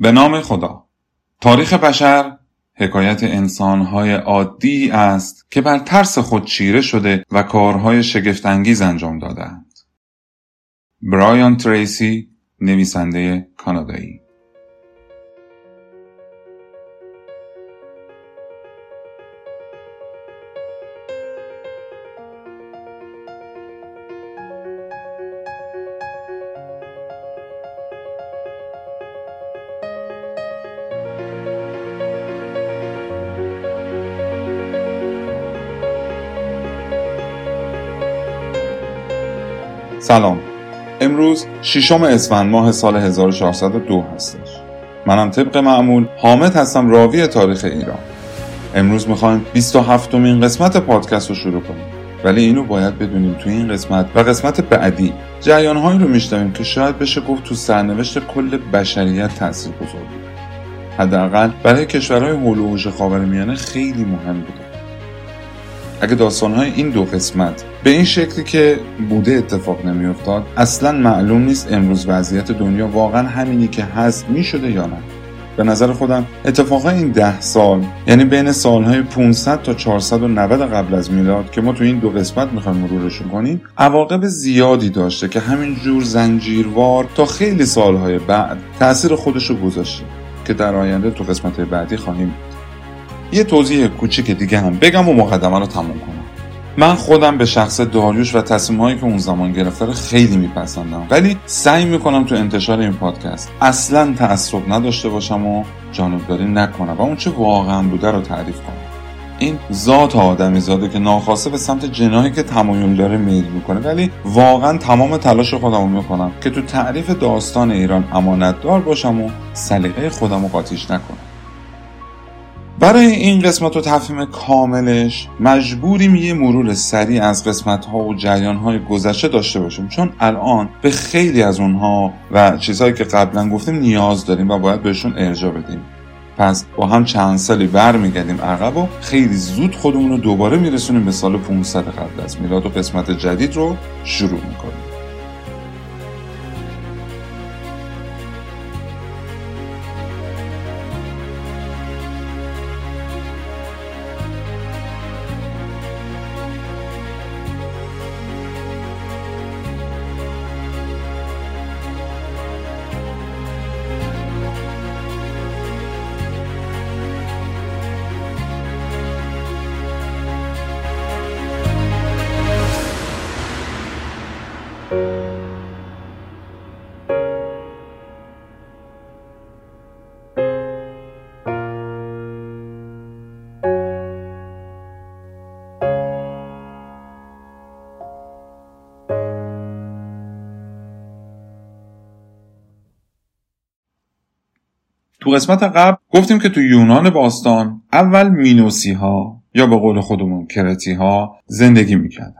به نام خدا تاریخ بشر حکایت انسانهای عادی است که بر ترس خود چیره شده و کارهای شگفتانگیز انجام دادند. برایان تریسی نویسنده کانادایی سلام. امروز ششم اسفند ماه سال 1402 هستش. منم طبق معمول حامد هستم راوی تاریخ ایران. امروز می‌خوایم 27 مین قسمت پادکست رو شروع کنیم. ولی اینو باید بدونیم توی این قسمت و قسمت بعدی جریانهایی رو میشنویم که شاید بشه گفت تو سرنوشت کل بشریت تاثیر گذار بود. حداقل برای کشورهای حول و خاورمیانه خیلی مهم بوده اگه داستانهای این دو قسمت به این شکلی که بوده اتفاق نمیافتاد اصلا معلوم نیست امروز وضعیت دنیا واقعا همینی که هست می‌شده یا نه. به نظر خودم اتفاقا این ده سال یعنی بین سالهای 500 تا 490 قبل از میلاد که ما تو این دو قسمت می‌خوایم مرورشون کنیم عواقب زیادی داشته که همین جور زنجیروار تا خیلی سالهای بعد تاثیر خودش رو گذاشته. که در آینده تو قسمت بعدی خواهیم یه توضیح کوچیک دیگه هم بگم و مقدمه رو تموم کنم. من خودم به شخص داریوش و تصمیمهایی که اون زمان گرفته رو خیلی میپسندم. ولی سعی می‌کنم تو انتشار این پادکست اصلا تعصب نداشته باشم و جانبداری نکنم و اون چه واقعا بوده رو تعریف کنم. این ذات آدمی زاده که ناخواسته به سمت جناهی که تمایل داره میل می‌کنه ولی واقعا تمام تلاش خودم می‌کنم که تو تعریف داستان ایران امانت دار باشم و سلیقه خودم رو قاطیش نکنم. برای این قسمت و تفهیم کاملش مجبوریم یه مرور سریع از قسمت ها و جریان های گذشته داشته باشیم. چون الان به خیلی از اونها و چیزهایی که قبلا گفتیم نیاز داریم و باید بهشون ارجا بدیم. پس با هم چند سالی برمیگردیم عقب و خیلی زود خودمون رو دوباره میرسونیم به سال 500 قبل از میلاد و قسمت جدید رو شروع می‌کنیم. تو قسمت قبل گفتیم که تو یونان باستان اول مینوسی ها یا به قول خودمون کرتی ها زندگی می‌کردن.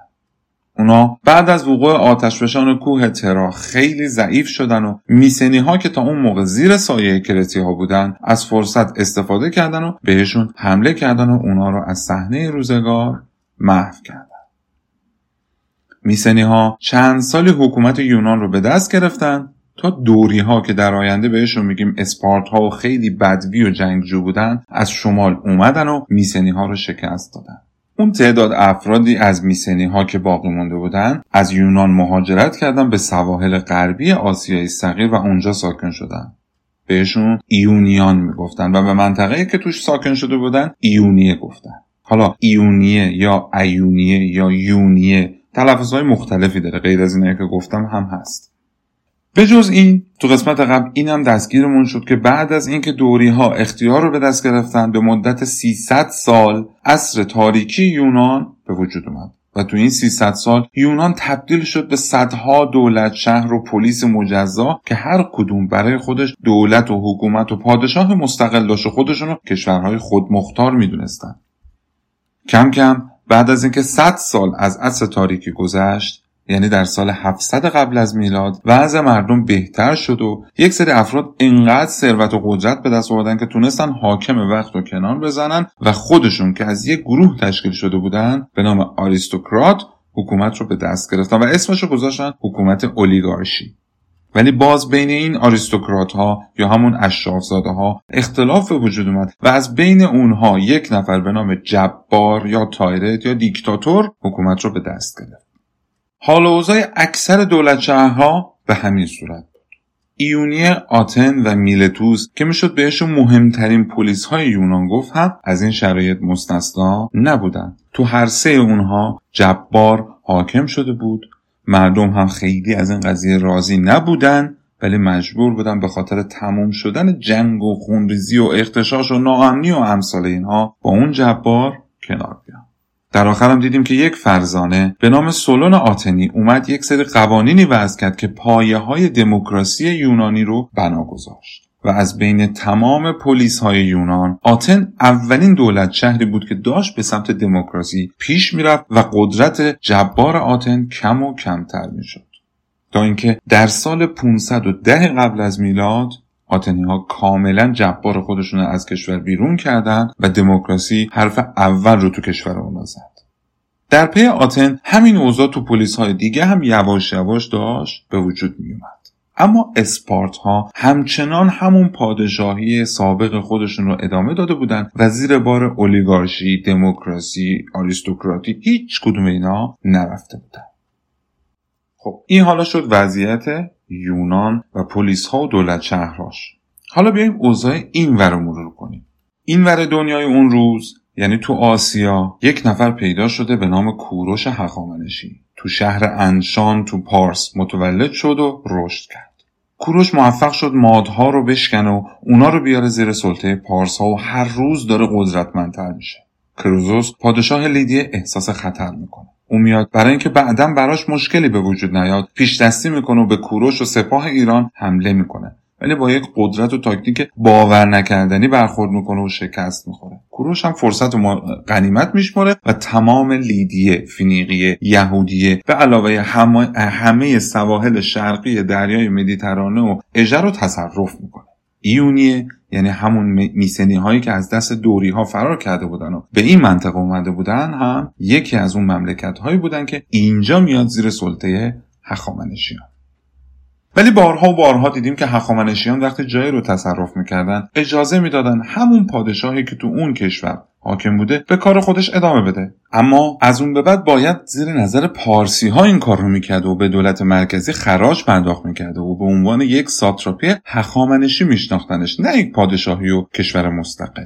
اونا بعد از وقوع آتشفشان کوه ترا خیلی ضعیف شدن و میسنی ها که تا اون موقع زیر سایه کرتی ها بودن از فرصت استفاده کردن و بهشون حمله کردن و اونا رو از صحنه روزگار محو کردن. میسنی ها چند سالی حکومت یونان رو به دست گرفتن تا دوری ها که در آینده بهشون میگیم اسپارت ها و خیلی بدوی و جنگجو بودن از شمال اومدن و میسنی ها رو شکست دادن. اون تعداد افرادی از میسنی ها که باقی مونده بودن از یونان مهاجرت کردن به سواحل غربی آسیای صغیر و اونجا ساکن شدن. بهشون ایونیان می‌گفتن و به منطقه که توش ساکن شده بودن ایونیه گفتن. حالا ایونیه یا ایونیه یا یونیه تلفظهای مختلفی داره غیر از اینه که گفتم هم هست. به جز این تو قسمت قبل اینم دستگیرمون شد که بعد از اینکه دوری ها اختیار رو به دست گرفتن به مدت 300 سال اصر تاریکی یونان به وجود اومد. و تو این 300 سال یونان تبدیل شد به صدها دولت شهر و پلیس مجزا که هر کدوم برای خودش دولت و حکومت و پادشاه مستقل داشت و خودشون رو کشورهای خودمختار می‌دونستن. کم کم بعد از اینکه 100 سال از عصر تاریکی گذشت یعنی در سال 700 قبل از میلاد وضع مردم بهتر شد و یک سری افراد انقدر ثروت و قدرت به دست آوردن که تونستن حاکم وقت و کنار بزنن و خودشون که از یک گروه تشکیل شده بودن به نام آریستوکرات حکومت رو به دست گرفتن و اسمش رو گذاشتن حکومت اولیگارشی. ولی باز بین این آریستوکرات ها یا همون اشرافزاده ها اختلاف وجود اومد و از بین اونها یک نفر به نام جبار یا تایرت یا دیکتاتور حکومت رو به دست گرفت. حال اوضاع اکثر دولت شهرها به همین صورت. بود ایونی آتن و میلتوس که می‌شد بهشون مهمترین پلیس های یونان گفت هم از این شرایط مستثنا نبودن تو هر سه اونها جبار حاکم شده بود. مردم هم خیلی از این قضیه راضی نبودن ولی مجبور بودن به خاطر تموم شدن جنگ و خونریزی و اختشاش و ناامنی و امثال اینها با اون جبار کنار بیان. در آخر هم دیدیم که یک فرزانه به نام سولون آتنی اومد یک سری قوانینی وضع کرد که پایه های دموکراسی یونانی رو بنا گذاشت. و از بین تمام پلیس های یونان آتن اولین دولت شهری بود که داشت به سمت دموکراسی پیش می‌رفت و قدرت جبار آتن کم و کمتر می‌شد. تا اینکه در سال 510 قبل از میلاد آتنی ها کاملا جبار خودشون از کشور بیرون کردند و دموکراسی حرف اول رو تو کشور اونا زد در پی آتن همین اوضاع تو پلیس های دیگه هم یواش یواش داشت به وجود می اومد. اما اسپارت ها همچنان همون پادشاهی سابق خودشون رو ادامه داده بودن و زیر بار اولیگارشی، دموکراسی، آریستوکراتی هیچ کدوم اینا نرفته بودن. خب این حالا شد وضعیت یونان و پلیس ها و دولت شهرهاش. حالا بیایم اوضاع این ور رو مرور کنیم. این ور دنیای اون روز یعنی تو آسیا یک نفر پیدا شده به نام کوروش هخامنشی تو شهر انشان تو پارس متولد شد و رشد کرد. کوروش موفق شد مادها رو بشکن و اونا رو بیاره زیر سلطه پارس ها و هر روز داره قدرتمندتر میشه. کروزوس پادشاه لیدیه احساس خطر می‌کنه. او میاد. برای اینکه بعدا براش مشکلی به وجود نیاد. پیش دستی می‌کنه و به کوروش و سپاه ایران حمله می‌کنه. ولی با یک قدرت و تاکتیک باور نکردنی برخورد می‌کنه و شکست می‌خوره. کوروش هم فرصت و غنیمت میشماره و تمام لیدیه فینیقیه یهودیه به علاوه همه, همه سواحل شرقی دریای مدیترانه و اژه رو تصرف می‌کنه. ایونیه یعنی همون میسنی هایی که از دست دوری ها فرار کرده بودن و به این منطقه اومده بودن هم یکی از اون مملکت هایی بودن که اینجا میاد زیر سلطه هخامنشیان. ولی بارها و بارها دیدیم که هخامنشیان وقتی جایی رو تصرف می‌کردن اجازه می‌دادن همون پادشاهی که تو اون کشور حاکم بوده به کار خودش ادامه بده. اما از اون به بعد باید زیر نظر پارسی ها این کار رو می‌کرده و به دولت مرکزی خراج پرداخت می‌کرده و به عنوان یک ساتراپی هخامنشی میشناختنش نه یک پادشاهی و کشور مستقل.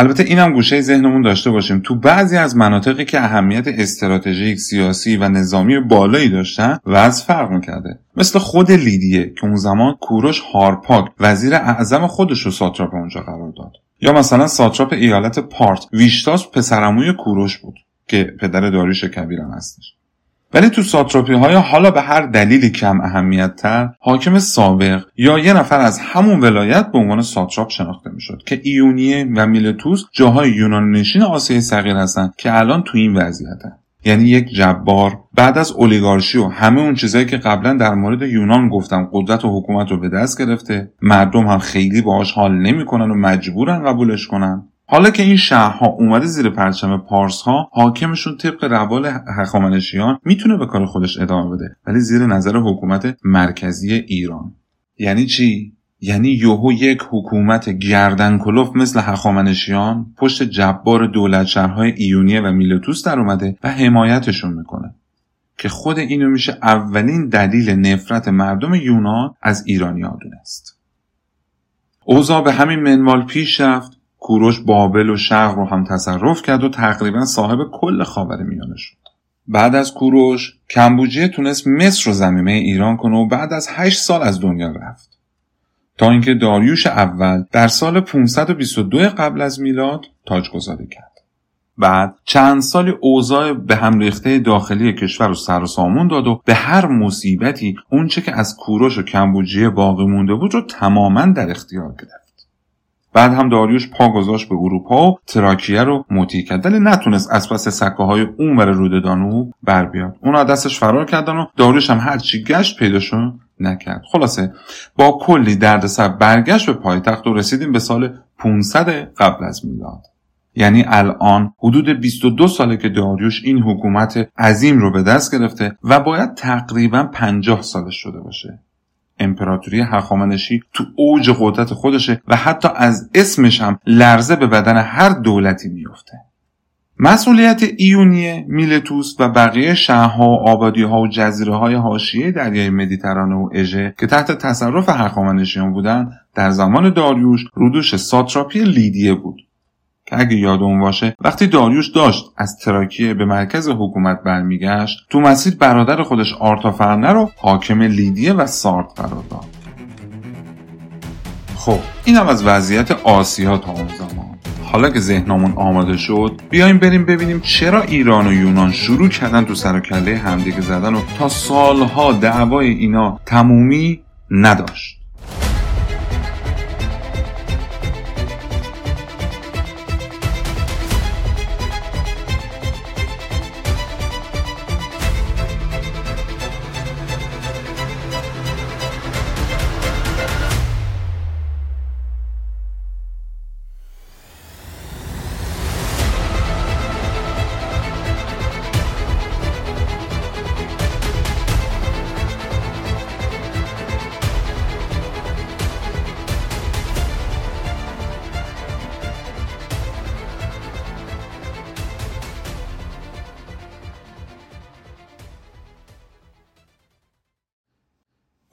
البته اینم گوشه ذهنمون داشته باشیم. تو بعضی از مناطقی که اهمیت استراتژیک سیاسی و نظامی بالایی داشتن وضع فرق می‌کرده. مثل خود لیدیه که اون زمان کوروش هارپاک وزیر اعظم خودش رو ساتراپ اونجا قرار داد. یا مثلا ساتراپ ایالت پارت ویشتاس پسرعموی کوروش بود که پدر داریوش کبیرم هستش. ولی تو ساتراپی های حالا به هر دلیلی کم اهمیت تر حاکم سابق یا یه نفر از همون ولایت به عنوان ساتراپ شناخته می‌شد که ایونیه و میلتوس جاهای یونان نشین آسیای صغیر هستن که الان تو این وضعیتن. یعنی یک جبار بعد از اولیگارشی و همه اون چیزهایی که قبلا در مورد یونان گفتم قدرت و حکومت رو به دست گرفته مردم هم خیلی باهاش حال نمی‌کنن و مجبورن قبولش کنن. حالا که این شهرها اومده زیر پرچم پارس ها حاکمشون طبق روال هخامنشیان می‌تونه به کار خودش ادامه بده ولی زیر نظر حکومت مرکزی ایران. یعنی چی؟ یعنی یوهو یک حکومت گردن کلوف مثل هخامنشیان پشت جبار دولت شهرهای ایونیه و میلتوس در اومده و حمایتشون می‌کنه. که خود اینو میشه اولین دلیل نفرت مردم یونان از ایرانی دونست. اوضاع به همین منوال پیش رفت کوروش بابل و شرق رو هم تصرف کرد و تقریبا صاحب کل خاور میانه شد. بعد از کوروش کمبوجیه تونست مصر رو زمینه ایران کنه و بعد از هشت سال از دنیا رفت. تا اینکه داریوش اول در سال 522 قبل از میلاد تاجگذاری کرد. بعد چند سال اوضاع به هم ریخته داخلی کشور رو سر و سامون داد و به هر مصیبتی اونچه که از کوروش و کمبوجیه باقی مونده بود رو تماما در اختیار گرفت. بعد هم داریوش پا گذاشت به اروپا و تراکیه رو مطیع کرد. ولی نتونست از پس سکه های اون ور رود دانوب بر بیاد. اونا دستش فرار کردن و داریوش هم هرچی گشت پیداشون نکرد. خلاصه با کلی دردسر برگشت به پایتخت و رسیدیم به سال 500 قبل از میلاد. یعنی الان حدود 22 ساله که داریوش این حکومت عظیم رو به دست گرفته و باید تقریبا 50 سالش شده باشه. امپراتوری هخامنشی تو اوج قدرت خودشه و حتی از اسمش هم لرزه به بدن هر دولتی میفته مسئولیت ایونیه، میلتوس و بقیه شهرها و آبادیها و جزیره های حاشیه دریای مدیترانه و اژه که تحت تصرف هخامنشیان بودند در زمان داریوش رودوش ساتراپی لیدیه بود. که اگه یادمون باشه وقتی داریوش داشت از تراکیه به مرکز حکومت برمیگشت تو مسیر برادر خودش آرتافرنه رو حاکم لیدیه و سارت قرار داد. خب اینم از وضعیت آسیا تا اون زمان. حالا که ذهنمون آماده شد بیایم بریم ببینیم چرا ایران و یونان شروع کردن تو سر و کله همدیگه زدن و تا سالها دعوای اینا تمومی نداشت.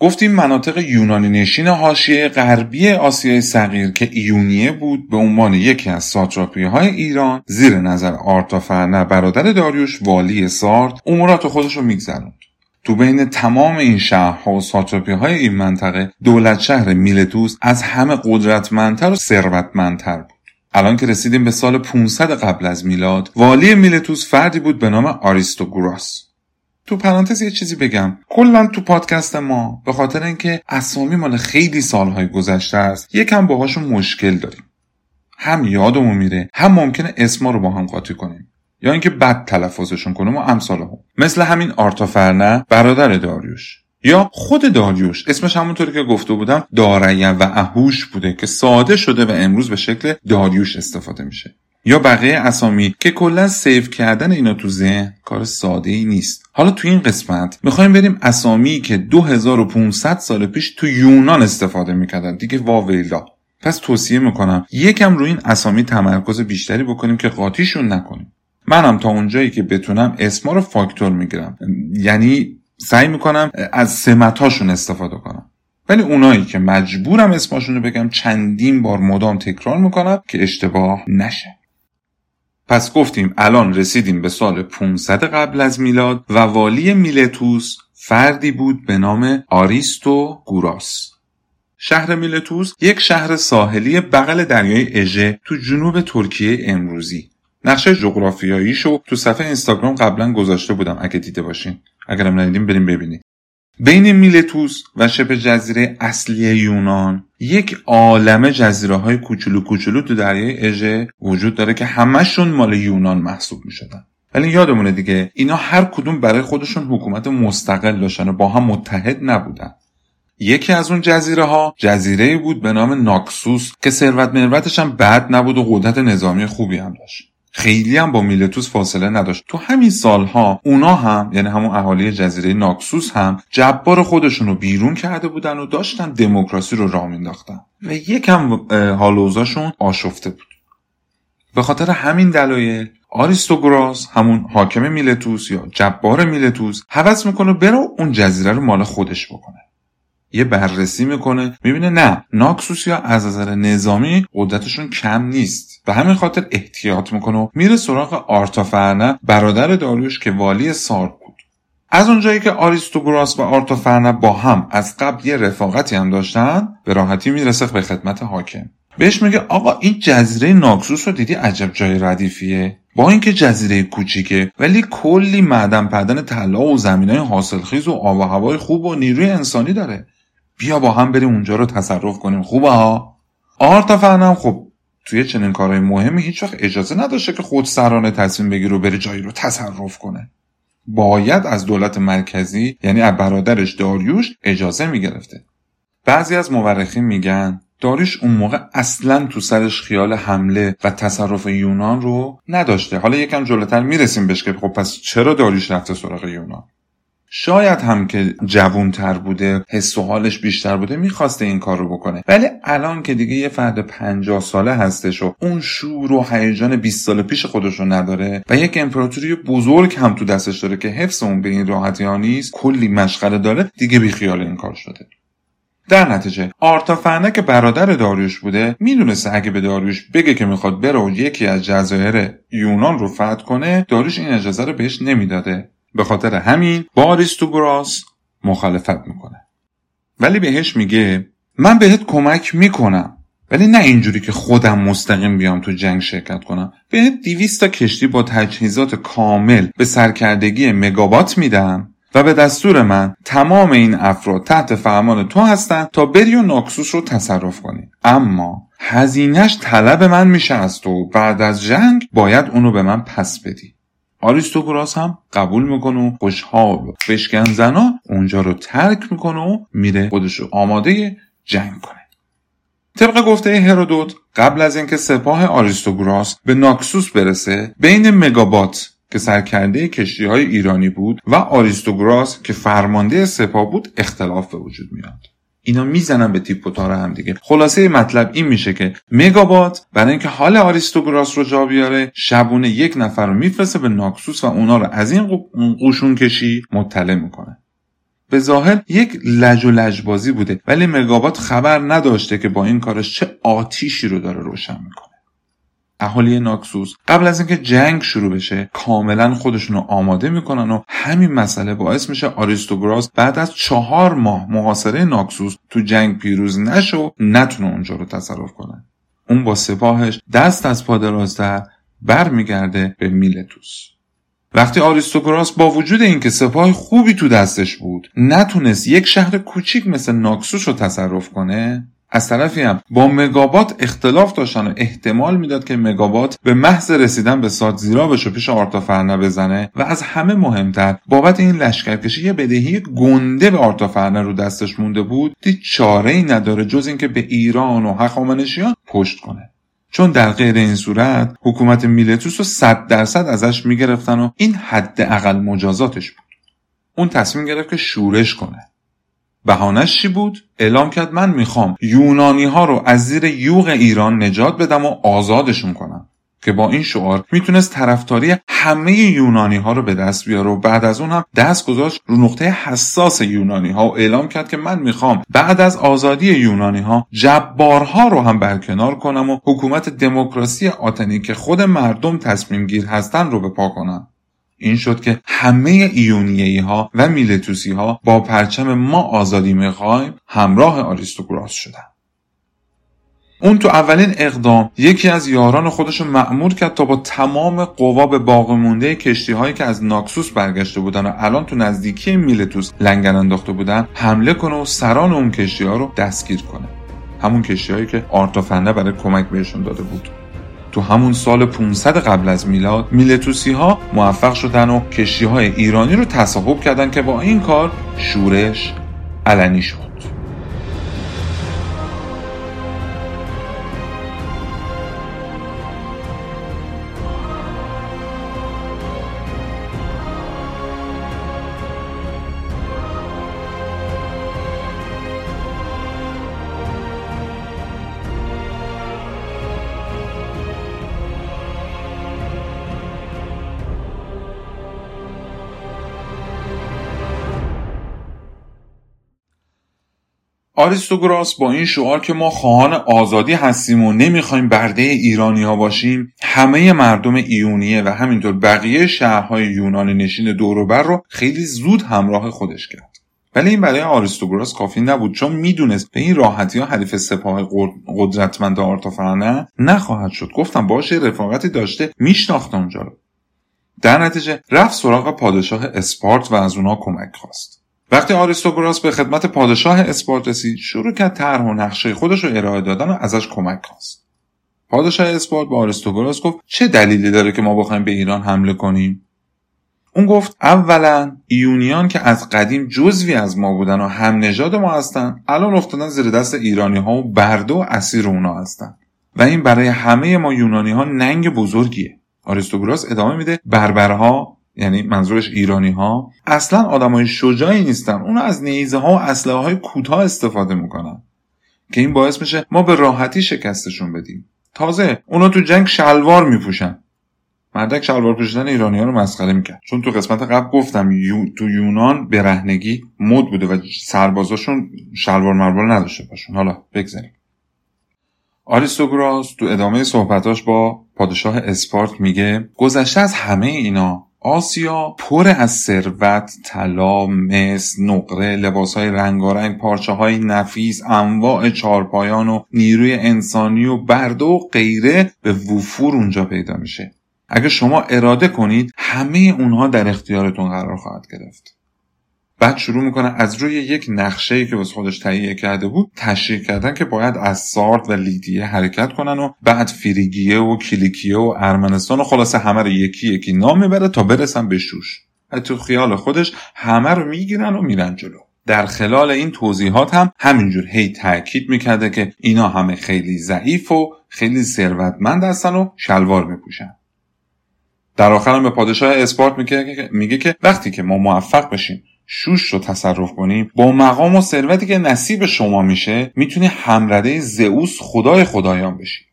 گفتیم مناطق یونانی نشین حاشیه غربی آسیای صغیر که ایونیه بود به عنوان یکی از ساتراپی های ایران زیر نظر آرتافرنه برادر داریوش والی سارد امورات خودش رو میگذروند. تو بین تمام این شهرها و ساتراپی های این منطقه دولت شهر میلتوس از همه قدرتمندتر و ثروتمندتر بود. الان که رسیدیم به سال 500 قبل از میلاد والی میلتوس فردی بود به نام آریستوگوراس. تو پرانتز یه چیزی بگم. کلا تو پادکست ما به خاطر اینکه اسامی مال خیلی سالهای گذشته است یکم باهاشون مشکل داریم. هم یادمون میره هم ممکنه اسما رو با هم قاطی کنیم. یا اینکه بد تلفظشون کنیم و امثال هم. مثل همین آرتافرنه برادر داریوش. یا خود داریوش. اسمش همونطوری که گفته بودم داریم و اهوش بوده که ساده شده و امروز به شکل داریوش استفاده میشه. یا بقیه اسامی که کلا سیو کردن اینا تو ذهن کار ساده ای نیست. حالا تو این قسمت می‌خوایم بریم اسامی که 2500 سال پیش تو یونان استفاده می‌کردن. دیگه واویلا. پس توصیه می‌کنم یکم روی این اسامی تمرکز بیشتری بکنیم که قاطیشون نکنیم. منم تا اونجایی که بتونم اسما رو فاکتور می‌گیرم. یعنی سعی می‌کنم از سمتاشون استفاده کنم. ولی اونایی که مجبورم اسماشون رو بگم چندین بار مدام تکرار می‌کنم که اشتباه نشه. پس گفتیم الان رسیدیم به سال 500 قبل از میلاد و والی میلتوس فردی بود به نام آریستو گوراس. شهر میلتوس یک شهر ساحلی بغل دریای اژه تو جنوب ترکیه امروزی. نقشه جغرافیاییشو تو صفحه اینستاگرام قبلا گذاشته بودم اگه دیده باشین. اگرم ندیدیم بریم ببینید. بین میلتوس و شبه جزیره اصلی یونان یک عالم جزیره های کوچولو کوچولو تو دریای اژه وجود داره که همشون مال یونان محسوب می شدن. ولی یادمونه دیگه اینا هر کدوم برای خودشون حکومت مستقل داشتن و با هم متحد نبودن یکی از اون جزیره ها جزیره بود به نام ناکسوس که ثروت مروتش هم بد نبود و قدرت نظامی خوبی هم داشت خیلی هم با میلتوس فاصله نداشت. تو همین سالها اونا هم یعنی همون اهالی جزیره ناکسوس هم جبار خودشون رو بیرون کرده بودن و داشتن دموکراسی رو راه مینداختن. و یکم حال آشفته بود. به خاطر همین دلایل آریستوگراس همون حاکم میلتوس یا جبار میلتوس حوض می‌کنه برو اون جزیره رو مال خودش بکنه. یه بررسی می‌کنه. می‌بینه نه ناکسوسیا از نظر نظامی قدرتشون کم نیست. به همین خاطر احتیاط می‌کنه و میره سراغ آرتافرنه برادر داریوش که والی سارد بود. از اونجایی که آریستوگراس و آرتافرنه با هم از قبل یه رفاقتی هم داشتن به راحتی می‌رسه به خدمت حاکم. بهش میگه آقا این جزیره ناکسوس رو دیدی؟ عجب جای ردیفیه. با اینکه جزیره کوچیکه ولی کلی معدن پدن طلا و زمینای حاصلخیز و آب و هوای خوب و نیروی انسانی داره. بیا با هم بریم اونجا رو تصرف کنیم. خوبه ها؟ آرتافرنم خب توی چنین کارهای مهمی هیچ وقت اجازه نداشته که خود سرانه تصمیم بگیره و بره جایی رو تصرف کنه. باید از دولت مرکزی یعنی از برادرش داریوش اجازه می‌گرفته. بعضی از مورخین میگن داریوش اون موقع اصلا تو سرش خیال حمله و تصرف یونان رو نداشته. حالا یکم جلوتر می‌رسیم بهش که خب پس چرا داریوش رفته سراغ یونان؟ شاید هم که جوونتر بوده حس و حالش بیشتر بوده می‌خواسته این کار رو بکنه. ولی الان که دیگه یه فرد پنجاه ساله هستش و اون شور و هیجان 20 سال پیش خودش رو نداره و یک امپراتوری بزرگ هم تو دستش داره که حفظ اون به این راحتی ها نیست کلی مشغله داره دیگه بیخیال این کار شده. در نتیجه آرتافرنه که برادر داریوش بوده می‌دونسته اگه به داریوش بگه که می‌خواد بره و یکی از جزایر یونان رو فتح کنه داریوش این اجازه رو بهش نمی‌داده. به خاطر همین با آریستوگراس مخالفت می‌کنه. ولی بهش میگه من بهت کمک می‌کنم ولی نه اینجوری که خودم مستقیم بیام تو جنگ شرکت کنم. بهت دیویست تا کشتی با تجهیزات کامل به سرکردگی مگابات میدم و به دستور من تمام این افراد تحت فرمان تو هستن تا بری و ناکسوس رو تصرف کنی. اما هزینهش طلب من میشه از تو. بعد از جنگ باید اونو به من پس بدی. آریستوگراس هم قبول می‌کنه و خوشحال بشکن زنا اونجا رو ترک می‌کنه و میره خودش رو آماده جنگ کنه. طبق گفته هرودوت قبل از اینکه سپاه آریستوگراس به ناکسوس برسه بین مگابات که سرکرده کشتی های ایرانی بود و آریستوگراس که فرمانده سپاه بود اختلاف به وجود میاد. اینا می‌زنن به تیپ هم دیگه. خلاصه مطلب این میشه که مگابات برای اینکه حال آریستوگراس رو جا بیاره شبونه یک نفر رو میفرسته به ناکسوس و اونا رو از این قوشون کشی مطلع می‌کنه. به ظاهر یک لج و لجبازی بوده ولی مگابات خبر نداشته که با این کارش چه آتیشی رو داره روشن می‌کنه. اهالی ناکسوس قبل از اینکه جنگ شروع بشه کاملا خودشون رو آماده می‌کنن و همین مسئله باعث میشه آریستوگراس بعد از چهار ماه محاصره ناکسوس تو جنگ پیروز نشه و نتونه اونجا رو تصرف کنه. اون با سپاهش دست از پادرازتر برمیگرده به میلتوس. وقتی آریستوگراس با وجود اینکه سپاه خوبی تو دستش بود نتونست یک شهر کوچیک مثل ناکسوس رو تصرف کنه از طرفی هم با مگابات اختلاف داشتن و احتمال می‌داد که مگابات به محض رسیدن به سادزیرابش و پیش آرتافرنه بزنه و از همه مهمتر بابت این لشکرکشی یه بدهی گنده به آرتافرنه رو دستش مونده بود دید چاره ای نداره جز اینکه به ایران و هخامنشیان پشت کنه. چون در غیر این صورت حکومت میلتوس رو صد درصد ازش می‌گرفتن و این حد اقل مجازاتش بود. اون تصمیم گرفت که شورش کنه. بهانش چی بود؟ اعلام کرد من می‌خوام یونانی ها رو از زیر یوغ ایران نجات بدم و آزادشون کنم که با این شعار می‌تونست طرفداری همه یونانی ها رو به دست بیاره و بعد از اون هم دست گذاشت رو نقطه حساس یونانی ها و اعلام کرد که من می‌خوام بعد از آزادی یونانی ها جبارها رو هم برکنار کنم و حکومت دموکراسی آتنی که خود مردم تصمیم گیر هستن رو به پا کنم این شد که همه ایونیهی ها و میلتوسی ها با پرچم ما آزادی می‌خوایم همراه آریستوگراس شدن. اون تو اولین اقدام یکی از یاران خودش رو مأمور کرد تا با تمام قوا به باقی مونده کشتی هایی که از ناکسوس برگشته بودن و الان تو نزدیکی میلتوس لنگر انداخته بودن حمله کنه و سران اون کشتی ها رو دستگیر کنه. همون کشتی هایی که آرتافنه برای کمک بهشون داده بود. تو همون سال 500 قبل از میلاد میلتوسی ها موفق شدن و کشتی های ایرانی رو تصاحب کردن که با این کار شورش علنی شد. آریستوگراس با این شعار که ما خواهان آزادی هستیم و نمی‌خوایم برده ایرانی ها باشیم همه مردم ایونیه و همینطور بقیه شهرهای یونان نشین دوروبر رو خیلی زود همراه خودش کرد. ولی این برای آریستوگراس کافی نبود چون می‌دونست به این راحتی ها حریف سپاه قدرتمند آرتافرنه نخواهد شد. گفتم باشه رفاقتی داشته میشناخت اونجا رو. در نتیجه رفت سراغ پادشاه اسپارت و از اونا کمک خواست. وقتی آریستوگراس به خدمت پادشاه اسپارت رسید شروع کرد طرح و نقشه خودش رو ارائه دادن و ازش کمک خواست. پادشاه اسپارت به آریستوگراس گفت چه دلیلی داره که ما بخوایم به ایران حمله کنیم؟ اون گفت اولا ایونیان که از قدیم جزوی از ما بودن و هم نژاد ما هستن الان افتادن زیر دست ایرانی ها و برده و اسیر اونا هستن. و این برای همه ما یونانی ها ننگ بزرگیه. آریستوگراس ادامه میده بربرها یعنی منظورش ایرانی ها اصلا آدمای شجاعی نیستن. اونا از نیزه ها و اسلحه های کوتاه استفاده می‌کنن. که این باعث میشه ما به راحتی شکستشون بدیم. تازه اونا تو جنگ شلوار میپوشن. مردک شلوار پوشیدن ایرانی ها رو مسخره می‌کرد. چون تو قسمت قبل گفتم یو... تو یونان برهنگی مد بوده و سربازاشون شلوار مربال نداشته باشون. حالا بگذاریم. آریستوگراس تو ادامه صحبتاش با پادشاه اسپارت میگه گذشته از همه اینا آسیا پر از ثروت طلا مس نقره لباسهای رنگارنگ پارچه های نفیس انواع چارپایان و نیروی انسانی و برده و غیره به وفور اونجا پیدا میشه. اگه شما اراده کنید همه اونها در اختیارتون قرار خواهد گرفت. بعد شروع می‌کنه از روی یک نقشه که واسه خودش تهیه کرده بود تشریح کردن که باید از سارد و لیدیه حرکت کنن و بعد فریگیه و کلیکیه و ارمنستان و خلاصه همه رو یکی یکی نام می‌بره تا برسن به شوش. تو خیال خودش همه رو می‌گیرن و میرن جلو. در خلال این توضیحات هم همینجور هی تاکید می‌کرده که اینا همه خیلی ضعیف و خیلی ثروتمند هستن و شلوار میپوشن. در آخرم به پادشاه اسپارت میگه که وقتی که ما موفق بشیم شوش رو تصرف کنیم با مقام و ثروتی که نصیب شما میشه می‌تونی همرده زئوس خدای خدایان بشی.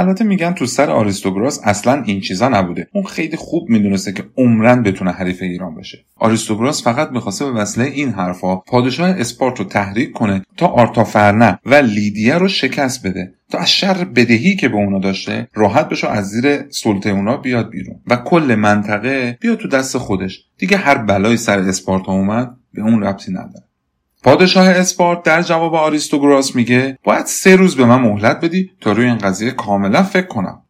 البته میگن تو سر آریستوگراس اصلا این چیزا نبوده. اون خیلی خوب می‌دونسته که عمرا بتونه حریف ایران بشه. آریستوگراس فقط می‌خواسته به وسیله این حرفها پادشاه اسپارت رو تحریک کنه تا آرتافرنه و لیدیه رو شکست بده تا از شر بدهی که به اونا داشته راحت بشه از زیر سلطه اونا بیاد بیرون. و کل منطقه بیاد تو دست خودش. دیگه هر بلایی سر اسپارتا اومد به اون ربطی نداره. پادشاه اسپارت در جواب آریستوگراس میگه باید سه روز به من مهلت بدی تا روی این قضیه کاملا فکر کنم.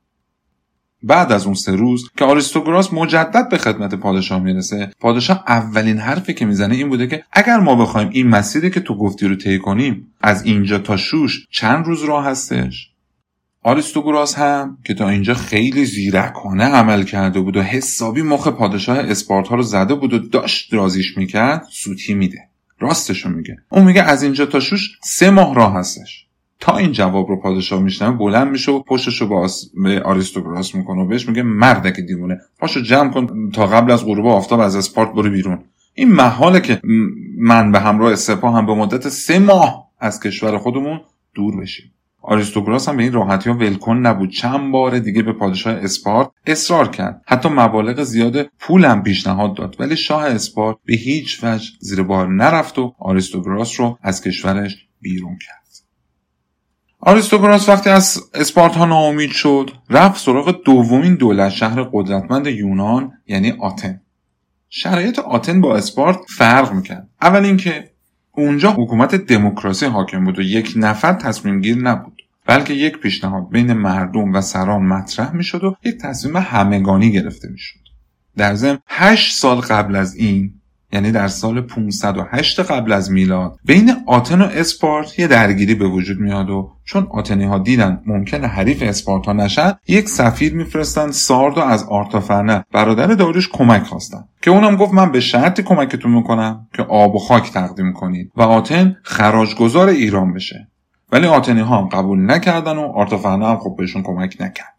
بعد از اون سه روز که آریستوگراس مجدد به خدمت پادشاه می‌رسه پادشاه اولین حرفی که می‌زنه این بوده که اگر ما بخوایم این مسیری که تو گفتی رو طی کنیم از اینجا تا شوش چند روز راه هستش؟ آریستوگراس هم که تا اینجا خیلی زیرکانه عمل کرده بود و حسابی مخ پادشاه اسپارتا رو زده بود و داشت راضیش می‌کرد سوتی میده. راستشو میگه. اون میگه از اینجا تا شوش سه ماه راه هستش. تا این جواب رو پادشاه میشنوه بلند میشه و پشتش رو به, آس... آریستوگراس می‌کنه و بهش میگه مردک دیوونه. پاشو جمع کن تا قبل از غروب آفتاب از اسپارت برو بیرون. این محاله که من به همراه سپاهم به مدت سه ماه از کشور خودمون دور بشیم. آریستوگراس هم به این راحتی ها ولکن نبود. چند بار دیگه به پادشاه اسپارت اصرار کرد. حتی مبالغ زیاد پول هم پیشنهاد داد. ولی شاه اسپارت به هیچ وجه زیر بار نرفت و آریستوگراس رو از کشورش بیرون کرد. آریستوگراس وقتی از اسپارتا ناامید شد رفت سراغ دومین دولت شهر قدرتمند یونان یعنی آتن. شرایط آتن با اسپارت فرق می‌کرد. اول اینکه اونجا حکومت دموکراسی حاکم بود و یک نفر تصمیم گیر نبود. بلکه یک پیشنهاد بین مردم و سران مطرح می‌شد و یک تصمیم همگانی گرفته می‌شد. در ضمن هشت سال قبل از این یعنی در سال 508 قبل از میلاد بین آتن و اسپارت یه درگیری به وجود میاد و چون آتنی ها دیدن ممکنه حریف اسپارتا نشن یک سفیر میفرستن سارد و از آرتافرنه. برادر داریوش کمک خواستن. که اونم گفت من به شرطی کمکتون می‌کنم که آب و خاک تقدیم کنید و آتن خراجگذار ایران بشه. ولی آتنی ها هم قبول نکردن و آرتافرنه هم خب بهشون کمک نکرد.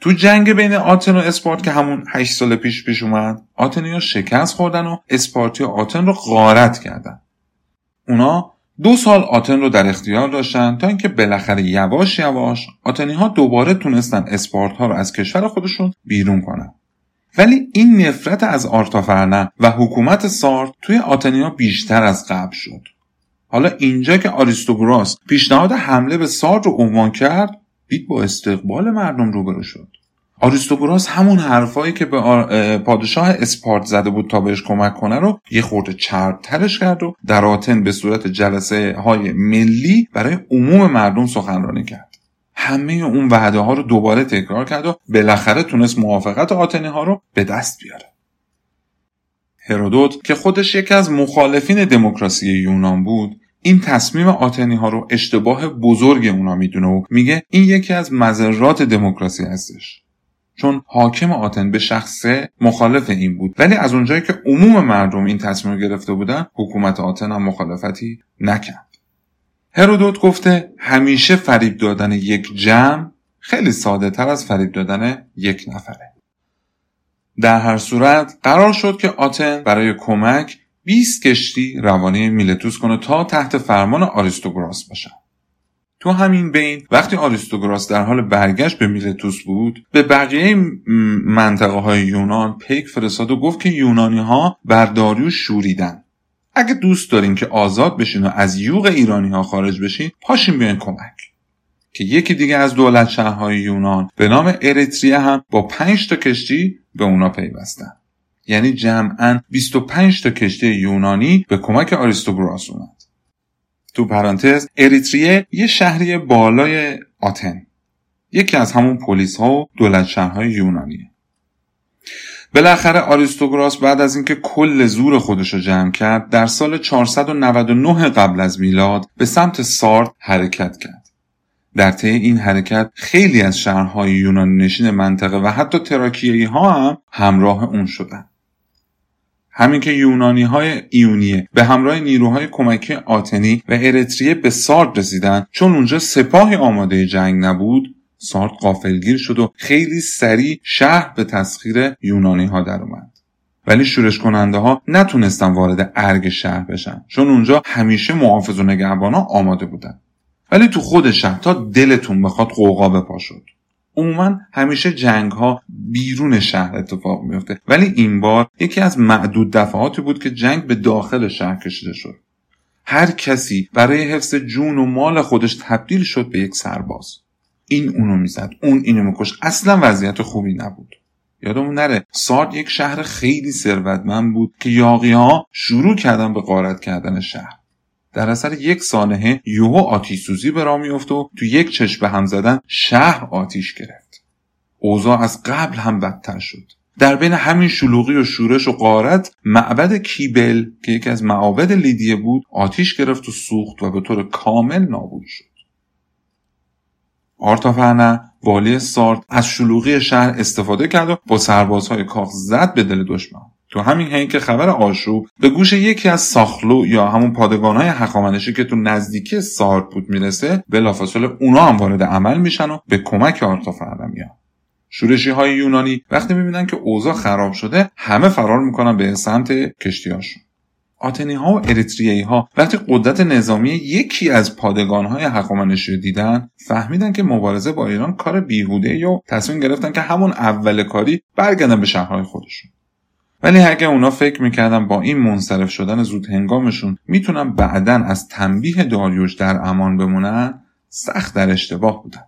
تو جنگ بین آتن و اسپارت که همون 8 سال پیش پیش اومد ها شکست خوردن و اسپارتی آتن رو غارت کردن. اونا دو سال آتن رو در اختیار داشتن تا اینکه بالاخره یواش یواش آتنی ها دوباره تونستن اسپارت ها رو از کشور خودشون بیرون کنن. ولی این نفرت از آرتافرنه و حکومت سارت توی آتنیا بیشتر از قبل شد. حالا اینجا که آریستوگراس پیشنهاد حمله به سارت رو عنوان کرد دید با استقبال مردم روبرو شد. آریستوگراس همون حرفایی که به پادشاه اسپارت زده بود تا بهش کمک کنه رو یه خورده ترش کرد و در آتن به صورت جلسه های ملی برای عموم مردم سخنرانی کرد. همه اون وعده ها رو دوباره تکرار کرد و بالاخره تونست موافقت آتنی ها رو به دست بیاره. هرودوت که خودش یکی از مخالفین دموکراسی یونان بود این تصمیم آتنی ها رو اشتباه بزرگ اونا می‌دونه و میگه این یکی از مذرات دموکراسی هستش. چون حاکم آتن به شخصه مخالف این بود. ولی از اونجایی که عموم مردم این تصمیم گرفته بودن حکومت آتن هم مخالفتی نکرد. هرودوت گفته همیشه فریب دادن یک جمع خیلی ساده تر از فریب دادن یک نفره. در هر صورت قرار شد که آتن برای کمک 20 کشتی روانه میلتوس کنه تا تحت فرمان آریستوگراس باشن. تو همین بین وقتی آریستوگراس در حال برگشت به میلتوس بود به بقیه منطقه های یونان پیک فرستاد و گفت که یونانی ها بر داریوش شوریدن. اگه دوست دارین که آزاد بشین و از یوغ ایرانی ها خارج بشین پاشین بیاین کمک. که یکی دیگه از دولت شهرهای یونان به نام اریتریه هم با 5 تا کشتی به اونا پیوستن. یعنی جمعا 25 تا کشتی یونانی به کمک آریستوگراس اومد. تو پرانتز اریتریه یه شهری بالای آتن. یکی از همون پلیس ها و دولت شهرهای یونانیه. بالاخره آریستوگراس بعد از اینکه کل زور خودش رو جمع کرد در سال 499 قبل از میلاد به سمت سارد حرکت کرد. در طی این حرکت خیلی از شهرهای یونانی نشین منطقه و حتی تراکیهی ها هم همراه اون شدند همین که یونانی های ایونیه به همراه نیروهای کمکی آتنی و ارتریه به سارد رسیدن چون اونجا سپاهی آماده جنگ نبود سارد قافلگیر شد و خیلی سریع شهر به تسخیر یونانی ها در اومد. ولی شورش کننده ها نتونستن وارد ارگ شهر بشن چون اونجا همیشه محافظ و نگهبانا آماده بودن ولی تو خود شهر تا دلتون بخواد قوقا بپا شد عموما همیشه جنگ ها بیرون شهر اتفاق میفته ولی این بار یکی از معدود دفعاتی بود که جنگ به داخل شهر کشیده شد. هر کسی برای حفظ جون و مال خودش تبدیل شد به یک سرباز. این اونو می‌زد. اون اینو میکشت. اصلا وضعیت خوبی نبود. یادمون نره سارد یک شهر خیلی ثروتمند بود که یاقی ها شروع کردن به غارت کردن شهر. در اثر یک سانحه یوهو آتیش سوزی به راه میفته و تو یک چشم به هم زدن شهر آتیش گرفت. اوضاع از قبل هم بدتر شد. در بین همین شلوغی و شورش و قارت معبد کیبل که یکی از معابد لیدیه بود آتیش گرفت و سوخت و به طور کامل نابود شد. آرتافرنه والی سارت از شلوغی شهر استفاده کرد و با سربازهای کاخ زد به دل دشمن تو همین حین که خبر آشوب به گوش یکی از ساخلو یا همون پادگانهای حقامنشی که تو نزدیکی سارت بود می‌رسه بلافاصله اونا هم وارد عمل میشن و به کمک آرتافرنه میان. شورشی های یونانی وقتی می‌بینن که اوضاع خراب شده همه فرار می‌کنن به سمت کشتیهاشون. آتنی ها و اریتریایی ها وقتی قدرت نظامی یکی از پادگان های حقامنشی دیدن فهمیدن که مبارزه با ایران کار بیهوده و تصمیم گرفتن که همون اول کاری برگردن به شهرهای خودشون. ولی اگه اونا فکر می‌کردن با این منصرف شدن زود هنگامشون می‌تونن بعدا از تنبیه داریوش در امان بمونن سخت در اشتباه بودن.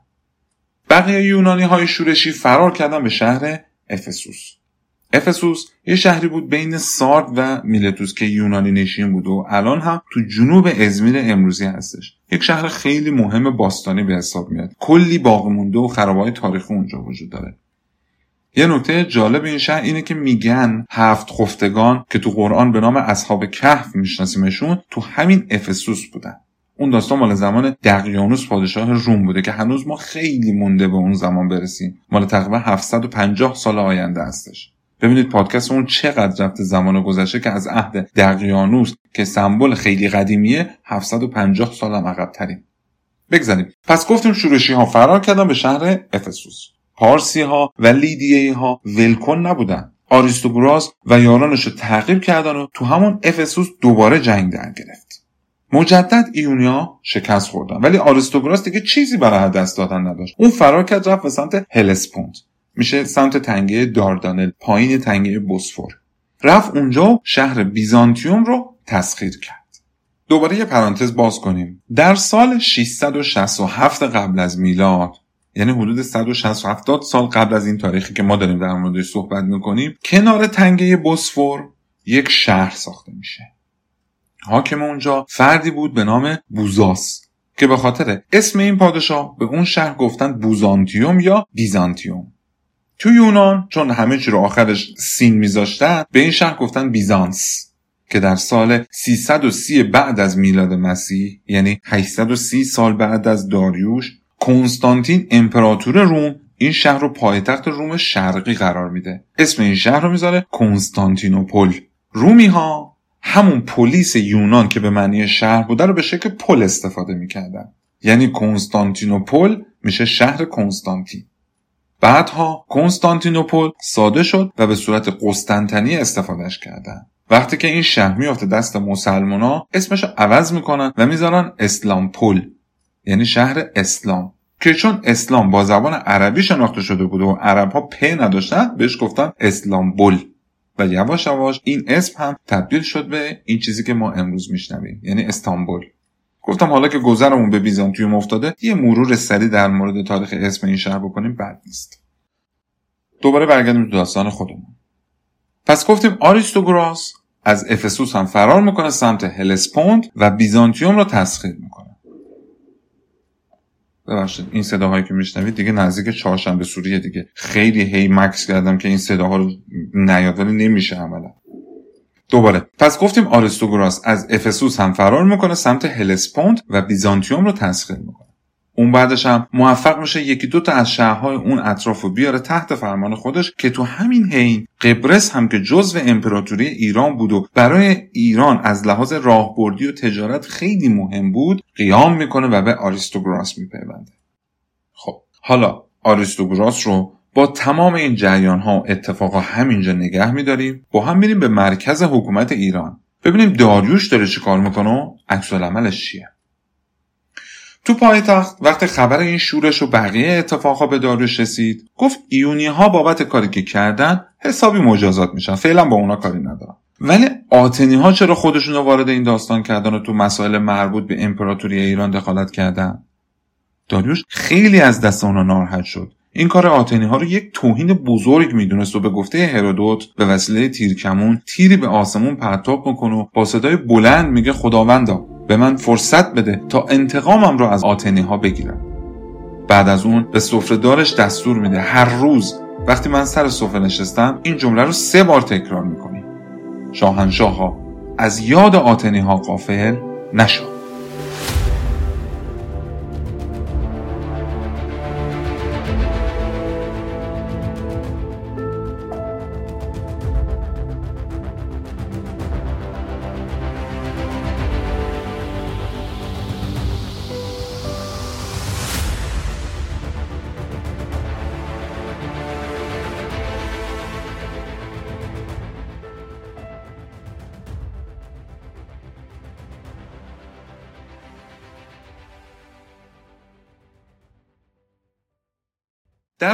بقیه یونانی های شورشی فرار کردن به شهر افسوس. افسوس یه شهری بود بین سارد و میلتوس که یونانی نشین بود و الان هم تو جنوب ازمیر امروزی هستش. یک شهر خیلی مهم باستانی به حساب میاد. کلی باقی مونده و خرابهای تاریخی اونجا وجود داره. یه نکته جالب این شهر اینه که میگن هفت خفتگان که تو قرآن به نام اصحاب کهف میشناسیمشون تو همین افسوس بودن. اون داستان مال زمان دقیانوس پادشاه روم بوده که هنوز ما خیلی مونده به اون زمان برسیم. مال تقریبا 750 سال آینده هستش. ببینید پادکست اون چقدر رفته زمان گذشته که از عهد دقیانوس که سمبل خیلی قدیمیه 750 سال هم عقب تریم بگذاریم. پس گفتیم شورشی ها فرار کردن به شهر افسوس. پارسی ها و لیدیه ها ولکن نبودن. آریستوگراس و یارانش رو تعقیب کردن و تو همون افسوس دوباره جنگ در گرفت. مجدد ایونیا شکست خوردن. ولی آریستوگراس دیگه چیزی برای دست دادن نداشت. اون فرار کرد رفت به سمت هلسپونت. میشه سمت تنگه داردانل پایین تنگه بوسفور. رفت اونجا و شهر بیزانتیوم رو تسخیر کرد. دوباره یه پرانتز باز کنیم. در سال 667 قبل از میلاد یعنی حدود 160 سال قبل از این تاریخی که ما داریم در موردش صحبت می‌کنیم کنار تنگه بوسفور یک شهر ساخته میشه. حاکم اونجا فردی بود به نام بوزاس که به خاطر اسم این پادشاه به اون شهر گفتن بوزانتیوم یا بیزانتیوم. تو یونان چون همه چی رو آخرش سین میذاشتن به این شهر گفتن بیزانس که در سال 330 بعد از میلاد مسیح یعنی 830 سال بعد از داریوش کنستانتین امپراتور روم این شهر رو پایتخت روم شرقی قرار میده. اسم این شهر رو می‌ذاره کنستانتینوپل. رومی ها همون پلیس یونان که به معنی شهر بوده رو به شکل پل استفاده می‌کردن. یعنی کنستانتینوپل میشه شهر کنستانتین. بعدها کنستانتینوپل ساده شد و به صورت قسطنطنی استفادهش کردن. وقتی که این شهر میافته دست مسلمونا اسمش عوض می‌کنن و می‌ذارن اسلامپول یعنی شهر اسلام. که چون اسلام با زبان عربی شناخته شده بود و عرب ها پ نداشتن بهش گفتن اسلامبول. و یواش یواش این اسم هم تبدیل شد به این چیزی که ما امروز میشنویم یعنی استانبول. گفتم حالا که گذرمون به بیزانتیوم افتاده یه مرور سری در مورد تاریخ اسم این شهر بکنیم بد نیست. دوباره برگردیم تو داستان خودمون. پس گفتیم آریستوگراس از افسوس هم فرار می‌کنه سمت هلسپوند و بیزانتیوم رو تسخیر می‌کنه. ببخشید این صداهایی که میشنوید دیگه نزدیک چهارشنبه سوریه دیگه. خیلی هی مکس کردم که این صداها رو نیاد ولی نمیشه عملا. دوباره. پس گفتیم آریستوگراس از افسوس هم فرار می‌کنه سمت هلسپوند و بیزانتیوم رو تسخیر می‌کنه. اون بعدش هم موفق میشه یکی دو تا از شهرهای اون اطراف رو بیاره تحت فرمان خودش که تو همین حین قبرس هم که جزو امپراتوری ایران بود و برای ایران از لحاظ راهبردی و تجارت خیلی مهم بود قیام می‌کنه و به آریستوگراس میپیونده. خب حالا آریستوگراس رو با تمام این جریان ها و اتفاقا همینجا نگه میداریم. با هم میریم به مرکز حکومت ایران. ببینیم داریوش داره چی کار می‌کنه و عکس‌العملش چیه. تو پایتخت وقتی خبر این شورش و بقیه اتفاقها به داریوش رسید گفت ایونی ها بابت کاری که کردن حسابی مجازات میشن فعلا با اونا کاری ندارم ولی آتنی ها چرا خودشون رو وارد این داستان کردن و تو مسائل مربوط به امپراتوری ایران دخالت کردن؟ داریوش خیلی از دست اونا ناراحت شد. این کار آتنی ها رو یک توهین بزرگ می‌دونست و به گفته هرودوت به وسیله تیرکمون تیری به آسمون پرتاب می‌کنه و با صدای بلند میگه خداوندا به من فرصت بده تا انتقامم رو از آتنی ها بگیرم. بعد از اون به سفرهدارش دستور میده هر روز وقتی من سر سفره نشستم این جمله رو سه بار تکرار می‌کنی. شاهنشاه ها از یاد آتنی ها قافل نشد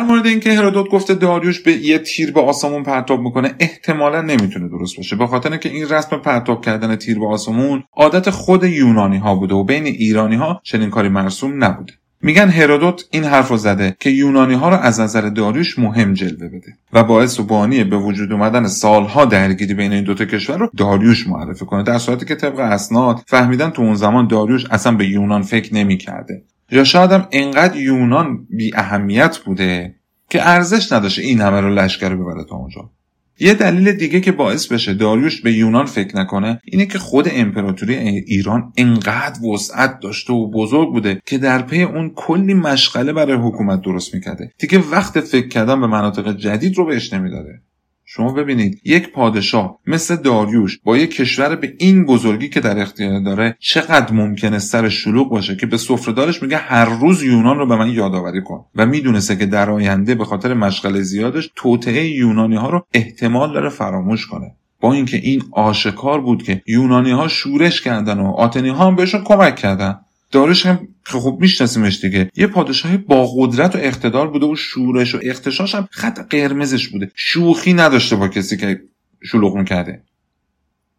مورد اینکه هرودوت گفته داریوش به یه تیر به آسمون پرتاب می‌کنه احتمالا نمی‌تونه درست باشه. به خاطر اینکه این رسم پرتاب کردن تیر به آسمون عادت خود یونانی ها بوده و بین ایرانی ها چنین کاری مرسوم نبوده. میگن هرودوت این حرف رو زده که یونانی ها رو از نظر داریوش مهم جلوه بده و باعث و بانی به وجود اومدن سالها درگیری بین این دوتا کشور رو داریوش معرفی کنه در صورتی که طبق اسناد فهمیدن تو اون زمان داریوش اصلا به یونان فکر نمی‌کرده. یا شاید هم انقدر یونان بی اهمیت بوده که ارزش نداشته این همه رو لشکر ببره تا اونجا. یه دلیل دیگه که باعث بشه داریوش به یونان فکر نکنه اینه که خود امپراتوری ایران انقدر وسعت داشته و بزرگ بوده که در پی اون کلی مشغله برای حکومت درست می‌کرده. دیگه وقت فکر کردن به مناطق جدید رو بهش نمی‌داده شما ببینید یک پادشاه مثل داریوش با یک کشور به این بزرگی که در اختیار داره چقدر ممکنه سر شلوغ باشه که به سفرهدارش میگه هر روز یونان رو به من یادآوری کن. و می‌دونسته که در آینده به خاطر مشغله زیادش توطعه یونانی ها رو احتمال داره فراموش کنه. با اینکه این آشکار بود که یونانی ها شورش کردن و آتنی ها هم بهشون کمک کردن. داریوش هم خوب میشناسیمش دیگه یه پادشاهی با قدرت و اقتدار بوده و شورش و اختشاش هم خط قرمزش بوده. شوخی نداشته با کسی که شلوغ می‌کرده.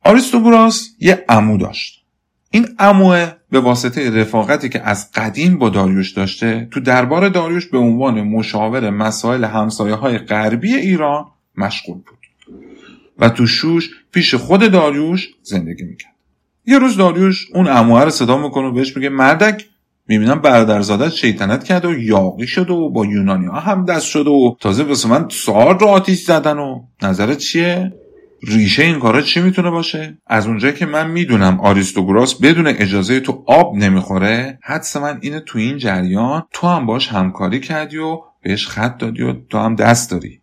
آریستوگوراس یه امو داشت. این اموه به واسطه رفاقتی که از قدیم با داریوش داشته تو دربار داریوش به عنوان مشاور مسائل همسایه های غربی ایران مشغول بود و تو شوش پیش خود داریوش زندگی می‌کرد. یه روز داریوش اون اموه رو صدا می‌کنه و بهش میگه مردک می‌بینم برادرزادت شیطنت کرده و یاقی شده و با یونانی ها هم دست شده و تازه واسه من سار رو آتیش زدن و نظرت چیه؟ ریشه این کارا چی می‌تونه باشه؟ از اونجایی که من می‌دونم آریستوگراس بدون اجازه تو آب نمی‌خوره حدس من اینه تو این جریان تو هم باش همکاری کردی و بهش خط دادی و تو هم دست داری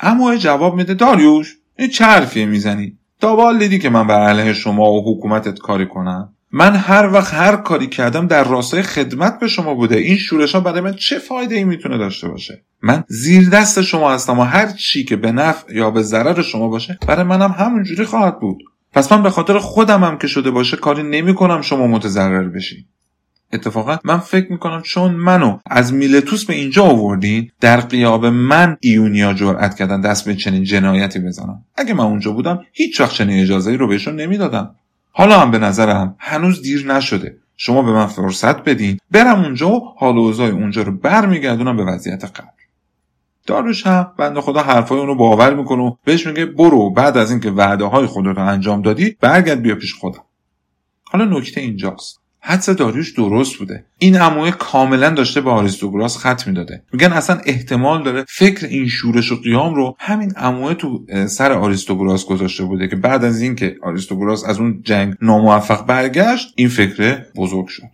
اما جواب میده داریوش این چه می‌زنی تا دیدی که من بر علیه شما و حکومتت کاری کنم؟ من هر وقت هر کاری کردم در راستای خدمت به شما بوده. این شورش ها برای من چه فایده ای می‌تونه داشته باشه؟ من زیر دست شما هستم و هر چی که به نفع یا به ضرر شما باشه برای منم همونجوری خواهد بود. پس من به خاطر هم که شده باشه کاری نمی‌کنم شما متضرر بشین اتفاقا من فکر می‌کنم چون منو از میلتوس به اینجا آوردین در قیاب من ایونیا جرأت کردن دست به چنین جنایتی بزنم اگه من اونجا بودم هیچ وقت چنین اجازه رو بهشون نمی‌دادم. حالا هم به نظرم هنوز دیر نشده. شما به من فرصت بدین برم اونجا و حال و اونجا رو برمیگردونم به وضعیت قبل. داروش هم بنده خدا حرفای اونو باور می‌کنه و بهش میگه برو بعد از اینکه وعده های خودت رو انجام دادی برگرد بیا پیش خودم. حالا نکته اینجاست. حدس داریوش درست بوده. این اموه کاملا داشته به آریستوگراس خط می‌داده. میگن اصلا احتمال داره فکر این شورش و قیام رو همین اموه تو سر آریستوگراس گذاشته بوده که بعد از اینکه آریستوگراس از اون جنگ ناموفق برگشت این فکر بزرگ شد.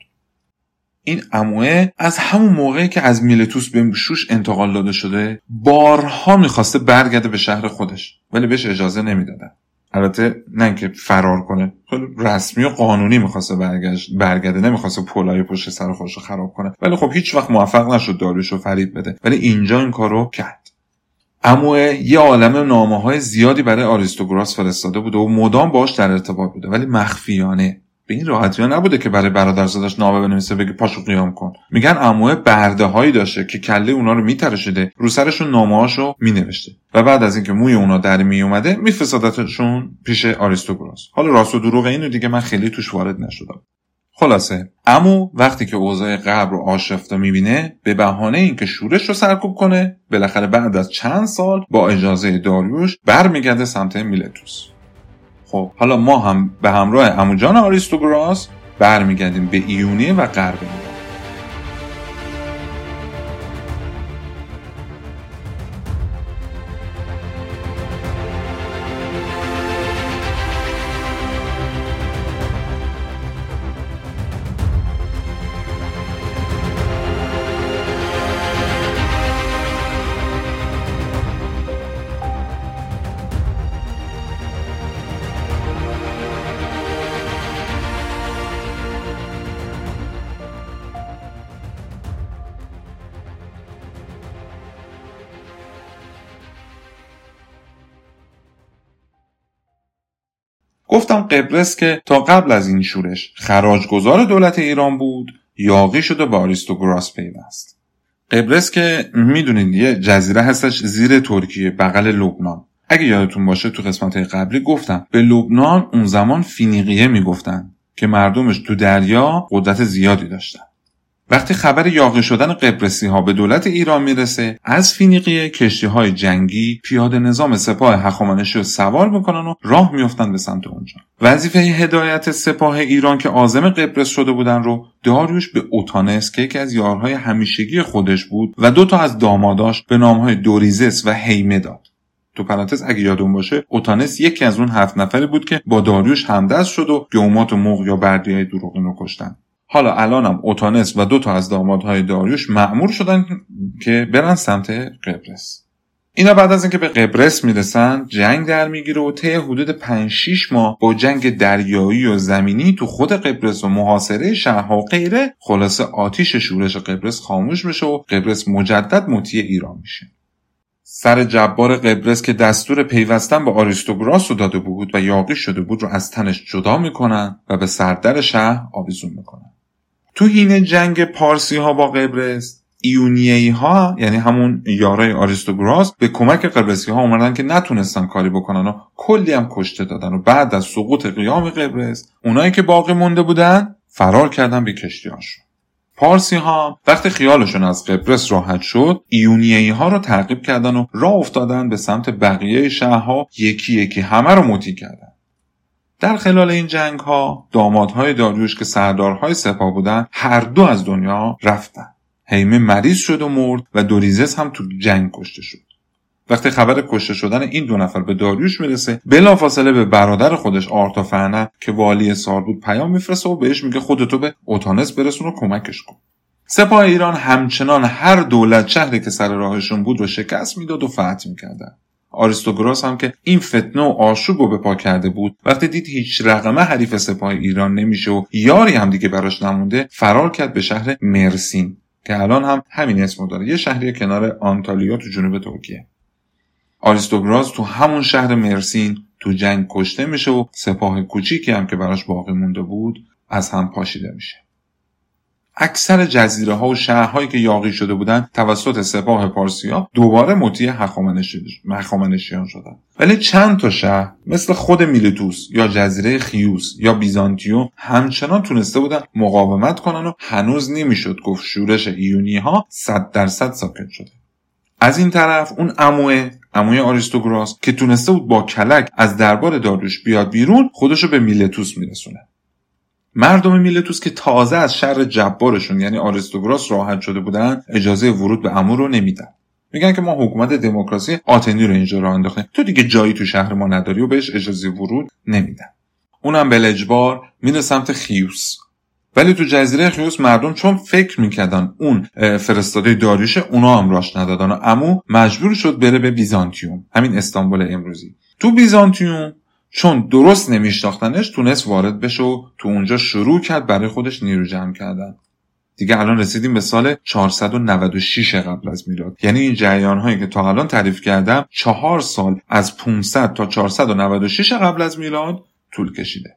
این اموه از همون موقعی که از میلتوس به شوش انتقال داده شده بارها می‌خواسته برگرده به شهر خودش ولی بهش اجازه نمی‌دادن. البته نه اینکه فرار کنه خیلی رسمی و قانونی می‌خواسته برگشت برگرده نمی‌خواسته پولای پشت سر خودش رو خراب کنه. ولی خب هیچ وقت موفق نشد داریوش رو فرید بده. ولی اینجا این کارو کرد. اما یه عالم نامه های زیادی برای آریستوگراس فرستاده بوده و مدام باش در ارتباط بوده. ولی مخفیانه به این راحتی ها نبوده که برای برادرزادش نامه بنویسه بگه پاشو قیام کن. میگن عموه برده هایی داشته که کله اونا رو میترشیده رو سرشون نامه هاشو مینوشته. و بعد از اینکه موی اونا در می اومده میفرستادتشون پیش آریستوگراس حالا راست و دروغ اینو دیگه من خیلی توش وارد نشدم. خلاصه امو وقتی که اوضاع قبر رو آشفته می‌بینه به بهانه اینکه شورش رو سرکوب کنه بالاخره بعد از چند سال با اجازه داریوش برمیگرده سمت میلتوس. خب حالا ما هم به همراه اموجان آریستوگراس برمیگردیم به ایونیه و غرب گفتم قبرس که تا قبل از این شورش خراجگذار دولت ایران بود یاقی شده با آریستوگراس پیوست. قبرس که می‌دونید یه جزیره هستش زیر ترکیه بغل لبنان. اگه یادتون باشه تو قسمت قبلی گفتم به لبنان اون زمان فینیقیه می‌گفتن که مردمش تو دریا قدرت زیادی داشتن. وقتی خبر یاقی شدن قبرسی ها به دولت ایران می‌رسه از فینیقیه کشتی های جنگی پیاده نظام سپاه هخامنشی رو سوار می‌کنن و راه میفتن به سمت اونجا. وظیفه هدایت سپاه ایران که آزم قبرس شده بودن رو داریوش به اوتانس که یکی از یارهای همیشگی خودش بود و دو تا از داماداش به نامهای دوریزس و هیمه داد. تو پرانتز اگه یادون باشه اوتانس یکی از اون هفت نفری بود که با داریوش همدست شد و گومات و موغ یا بردی دروغین رو کشتن. حالا الانم اوتانس و دو تا از دامادهای داریوش معمور شدن که برن سمت قبرس. اینا بعد از اینکه به قبرس می‌رسن جنگ در می‌گیره و طی حدود 5 6 ماه با جنگ دریایی و زمینی تو خود قبرس و محاصره شهرها و غیره خلاصه آتیش شورش قبرس خاموش بشه و قبرس مجدد مطیع ایران میشه. سر جبار قبرس که دستور پیوستن با آریستوگراس رو داده بود و یاقی شده بود رو از تنش جدا می‌کنن و به سردر شهر آویزون می‌کنن. تو حین جنگ پارسی ها با قبرس ایونیهی ها یعنی همون یارای آریستوگراس به کمک قبرسی ها اومدن که نتونستن کاری بکنن و کلی هم کشته دادن و بعد از سقوط قیام قبرس اونایی که باقی مونده بودن فرار کردن به کشتی هاشون پارسی ها وقتی خیالشون از قبرس راحت شد ایونیهی ها رو تعقیب کردن و راه افتادن به سمت بقیه شهرها یکی یکی همه رو مطیع کردن. در خلال این جنگ ها دامادهای داریوش که سردارهای سپاه بودند هر دو از دنیا رفتن. حیمه مریض شد و مرد و دوریزس هم تو جنگ کشته شد. وقتی خبر کشته شدن این دو نفر به داریوش می‌رسه بلافاصله به برادر خودش آرتافرنه که والی سار بود پیام میفرسته و بهش میگه خودتو به اوتانس برسون و کمکش کن. سپاه ایران همچنان هر دولت شهری که سر راهشون بود رو شکست می‌داد و فتح می‌کردن. آریستوگراس هم که این فتنه و آشوب رو به پا کرده بود وقتی دید هیچ رقمه حریف سپاه ایران نمیشه و یاری هم دیگه براش نمونده فرار کرد به شهر مرسین که الان هم همین اسمو داره. یه شهری کنار آنتالیا تو جنوب ترکیه. آریستوگراس تو همون شهر مرسین تو جنگ کشته میشه و سپاه کوچیکی هم که براش باقی مونده بود از هم پاشیده میشه. اکثر جزیره ها و شهرهایی که یاقی شده بودند توسط سپاه پارسیا دوباره مطیع هخامنشیان شدند. ولی چند تا شهر مثل خود میلتوس یا جزیره خیوس یا بیزانتیوم همچنان تونسته بودن مقاومت کنن و هنوز نمی‌شد گفت شورش ایونی ها صد درصد ساکت شده. از این طرف اون اموه اموی آریستوگراس که تونسته بود با کلک از دربار داروش بیاد بیرون خودشو به میلتوس میرسونه. مردم میلتوس که تازه از شر جبارشون یعنی آریستوگراس راحت شده بودن اجازه ورود به امو رو نمیدن. میگن که ما حکومت دموکراسی آتنی رو اینجا راه انداختیم. تو دیگه جایی تو شهر ما نداری و بهش اجازه ورود نمیدن. اونم به لجبار میره سمت خیوس. ولی تو جزیره خیوس مردم چون فکر می‌کردن اون فرستاده داریوشه اونا هم راش ندادن و امو مجبور شد بره به بیزانتیوم. همین استانبول امروزی. تو بیزانتیوم چون درست نمیشناختنش تونست وارد بشه و تو اونجا شروع کرد برای خودش نیرو جمع کردن. دیگه الان رسیدیم به سال 496 قبل از میلاد. یعنی این جریان هایی که تا الان تعریف کردم چهار سال از 500 تا 496 قبل از میلاد طول کشیده.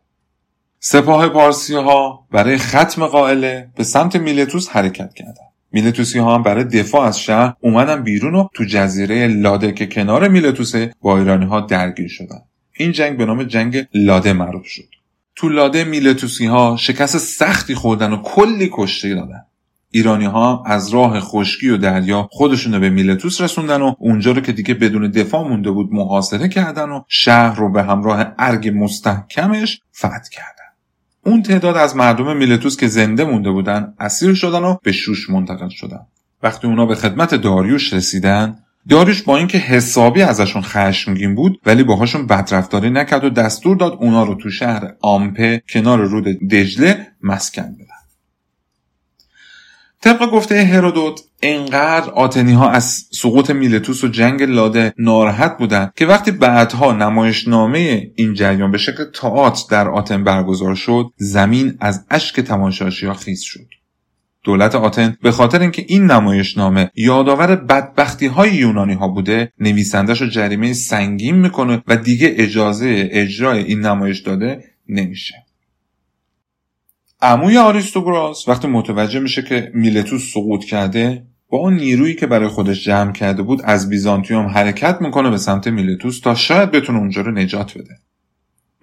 سپاه پارسی ها برای ختم قائله به سمت میلتوس حرکت کردن. میلتوسی ها هم برای دفاع از شهر اومدن بیرون و تو جزیره لاده که کنار میلتوسه با ایرانی ها درگیر شدن. این جنگ به نام جنگ لاده معروف شد. تو لاده میلتوسی ها شکست سختی خوردن و کلی کشته دادن. ایرانی ها از راه خشکی و دریا خودشون به میلتوس رسوندن و اونجا رو که دیگه بدون دفاع مونده بود محاصره کردن و شهر رو به همراه ارگ مستحکمش فتح کردن. اون تعداد از مردم میلتوس که زنده مونده بودن اسیر شدن و به شوش منتقل شدن. وقتی اونا به خدمت داریوش رسیدن داریوش با اینکه حسابی ازشون خشمگین بود ولی باهاشون بدرفتاری نکرد و دستور داد اونا رو تو شهر آمپه کنار رود دجله مسکن بدن. طبق گفته هرودوت انقدر آتنی ها از سقوط میلتوس و جنگ لاده ناراحت بودند که وقتی بعدها نمایشنامه این جریان به شکل تئاتر در آتن برگزار شد زمین از اشک تماشاشی ها خیز شد. دولت آتن به خاطر اینکه این نمایشنامه یادآور بدبختی های یونانی ها بوده نویسندش رو جریمه سنگین می‌کنه و دیگه اجازه اجرای این نمایش داده نمیشه. عموی آریستوگراس وقتی متوجه میشه که میلتوس سقوط کرده با اون نیرویی که برای خودش جمع کرده بود از بیزانتیوم حرکت می‌کنه به سمت میلتوس تا شاید بتونه اونجا رو نجات بده.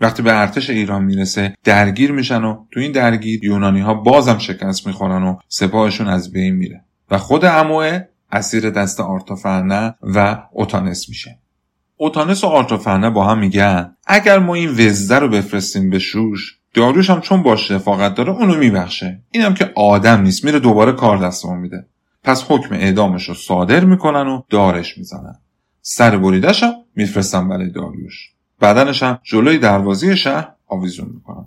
وقتی به ارتش ایران می‌رسه درگیر میشن و تو این درگیر یونانی ها بازم شکست می‌خورن و سپاهشون از بین میره و خود اموه اسیر دست آرتافرنه و اوتانس میشه. اوتانس و آرتافرنه با هم میگن اگر ما این وزده رو بفرستیم به شوش داروش هم چون باش رفاقت داره اونو میبخشه. اینم که آدم نیست میره دوباره کار دستمون میده. پس حکم اعدامش رو صادر می‌کنن و دارش می‌زنن. سر بریدش هم میفرستن برای داریوش. بدنش هم جلوی دروازه شهر آویزون می‌کنن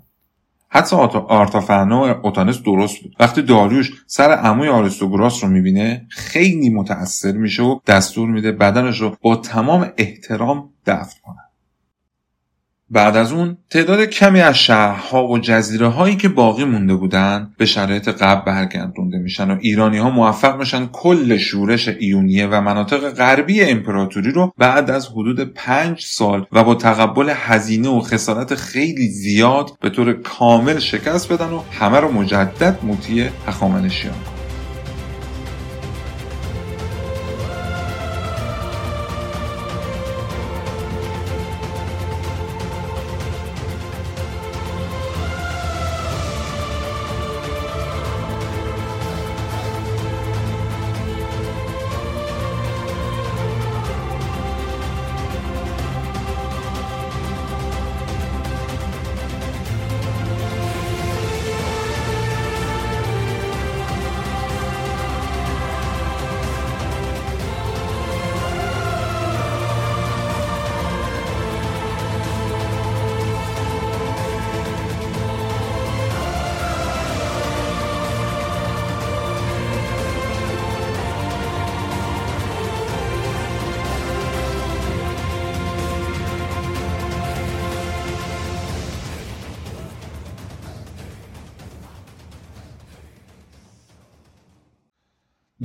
حتی آرتافرنا و اوتانس درست بود. وقتی داریوش سر عموی آرستوگراس رو می‌بینه خیلی متأثر میشه و دستور میده بدنش رو با تمام احترام دفن کنه. بعد از اون تعداد کمی از شهرها و جزیره هایی که باقی مونده بودن به شرایط قبل برگردونده میشن و ایرانی ها موفق میشن کل شورش ایونیه و مناطق غربی امپراتوری رو بعد از حدود پنج سال و با تقبل هزینه و خسارت خیلی زیاد به طور کامل شکست بدن و همه رو مجدد مطیع هخامنشیان.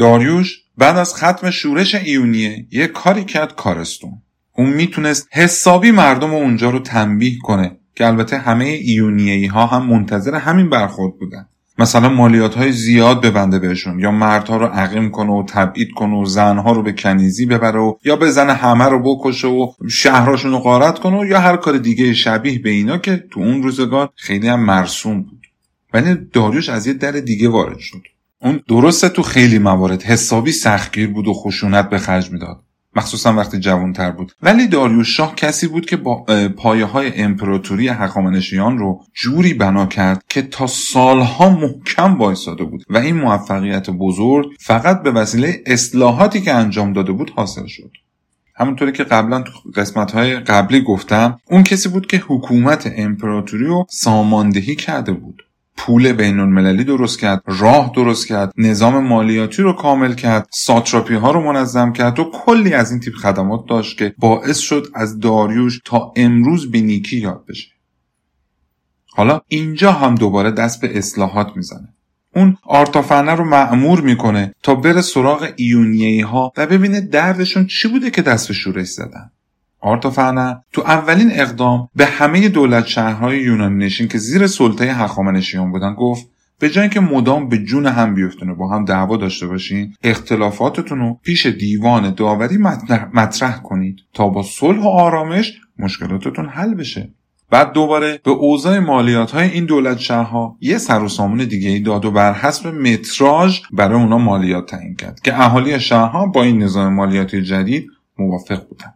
داریوش بعد از ختم شورش ایونیه یه کاری کرد کارستون. اون می‌تونست حسابی مردم اونجا رو تنبیه کنه که البته همه ایونیهی ها هم منتظر همین برخورد بودن. مثلا مالیات های زیاد ببنده بهشون یا مردها رو عقیم کنه و تبعید کنه و زنها رو به کنیزی ببره و یا بزنه همه رو بکشه و شهراشون رو غارت کنه و یا هر کار دیگه شبیه به اینا که تو اون روزگار خیلی هم مرسوم بود. ولی داریوش از یه در دیگه وارد شد. اون درسته تو خیلی موارد. حسابی سختگیر بود و خشونت به خرج می‌داد. مخصوصا وقتی جوانتر بود. ولی داریوش شاه کسی بود که با پایه های امپراتوری هخامنشیان رو جوری بنا کرد که تا سالها محکم وایساده بود و این موفقیت بزرگ فقط به وسیله اصلاحاتی که انجام داده بود حاصل شد. همونطوری که قبلا تو قسمت های قبلی گفتم اون کسی بود که حکومت امپراتوری رو ساماندهی کرده بود. پول بین المللی درست کرد راه درست کرد نظام مالیاتی رو کامل کرد ساتراپی ها رو منظم کرد و کلی از این تیپ خدمات داشت که باعث شد از داریوش تا امروز به نیکی یاد بشه. حالا اینجا هم دوباره دست به اصلاحات می‌زنه. اون آرتافنه رو معمور می‌کنه تا بره سراغ ایونیهی ها و ببینه دردشون چی بوده که دست به شورش زدن. آرتوفرنه تو اولین اقدام به همه دولت شهرهای یونانی نشین که زیر سلطه هخامنشیان بودن گفت به جای که مدام به جون هم بیفتون و با هم دعوا داشته باشین اختلافاتتون رو پیش دیوان داوری مطرح کنید تا با صلح و آرامش مشکلاتتون حل بشه. بعد دوباره به اوضاع مالیات های این دولت شهرها یه سر و سامون دیگه ای داد و بر حسب متراژ برای اونا مالیات تعیین کرد که اهالی شهرها با این نظام مالیاتی جدید موافق بودن.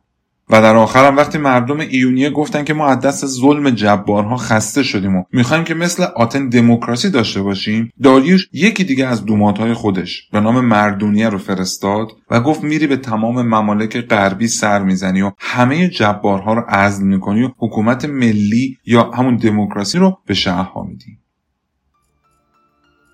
و در آخرم وقتی مردم ایونیه گفتن که ما از دست ظلم جبارها خسته شدیم و می‌خوایم که مثل آتن دموکراسی داشته باشیم داریوش یکی دیگه از دوماتهای خودش به نام مردونیه رو فرستاد و گفت میری به تمام ممالک غربی سر می‌زنی و همه جبارها رو عزل می‌کنی و حکومت ملی یا همون دموکراسی رو به شهرها میدی.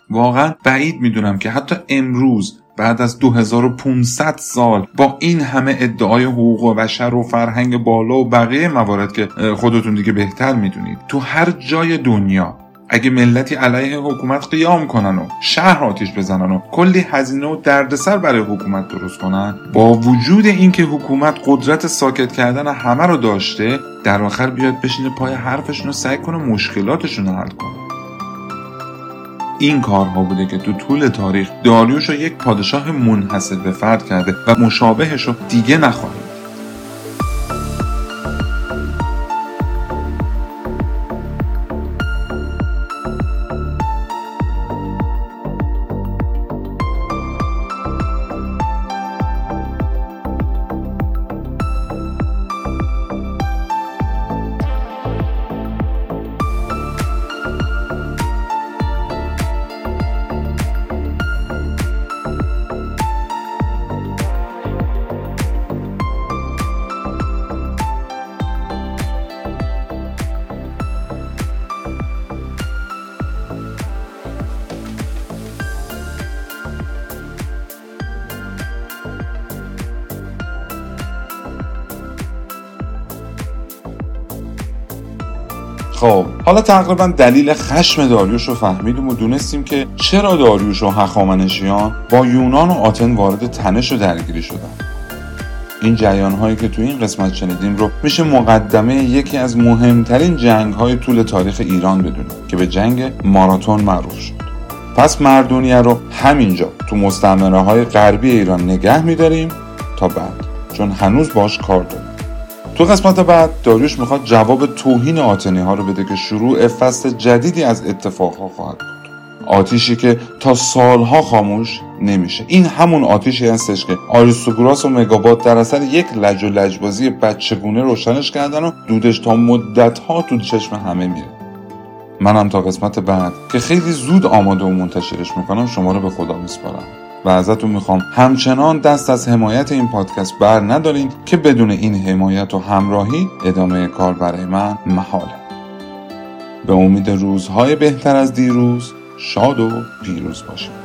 واقعا بعید می‌دونم که حتی امروز بعد از 2500 سال با این همه ادعای حقوق بشر و فرهنگ بالا و بقیه موارد که خودتون دیگه بهتر می‌دونید. تو هر جای دنیا اگه ملتی علیه حکومت قیام کنن و شهر آتیش بزنن و کلی هزینه و دردسر برای حکومت درست کنن با وجود اینکه حکومت قدرت ساکت کردن همه رو داشته در آخر بیاد بشینه پای حرفشون رو سعی کنه مشکلاتشون رو حل کنه. این کارها بوده که تو طول تاریخ داریوش رو یک پادشاه منحصر به فرد کرده و مشابهش رو دیگه نخواهیم تقریبا دلیل خشم داریوش رو فهمیدیم و دونستیم که چرا داریوش و هخامنشیان با یونان و آتن وارد تنش و درگیری شدن. این جریان هایی که تو این قسمت شنیدیم رو میشه مقدمه یکی از مهمترین جنگ های طول تاریخ ایران بدونیم که به جنگ ماراتون معروف شد. پس مردونیه رو همینجا تو مستعمره های غربی ایران نگه میداریم تا بعد چون هنوز باش کار داریم. تو قسمت بعد داریوش می‌خواد جواب توهین آتنی ها رو بده که شروع فصل جدیدی از اتفاقها خواهد بود. آتیشی که تا سالها خاموش نمیشه. این همون آتیشی هستش که آریستوگوراس و مگابات در اثر یک لج و لجبازی بچگونه روشنش کردن و دودش تا مدتها تو چشم همه میره. منم تا قسمت بعد که خیلی زود آماده و منتشرش می‌کنم شما رو به خدا میسپارم. و ازتون می‌خوام. همچنان دست از حمایت این پادکست بر ندارین که بدون این حمایت و همراهی ادامه کار برای من محاله. به امید روزهای بهتر از دیروز شاد و پیروز باشید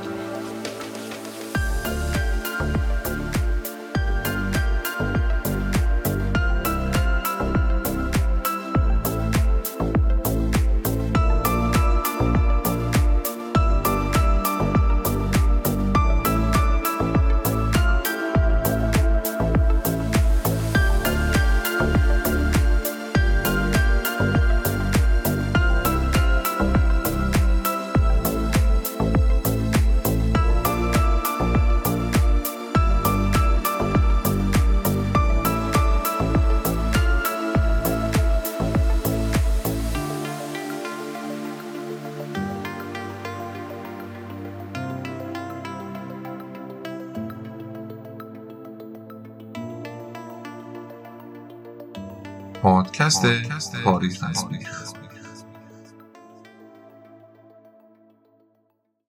پادکست تاریخ اسپیک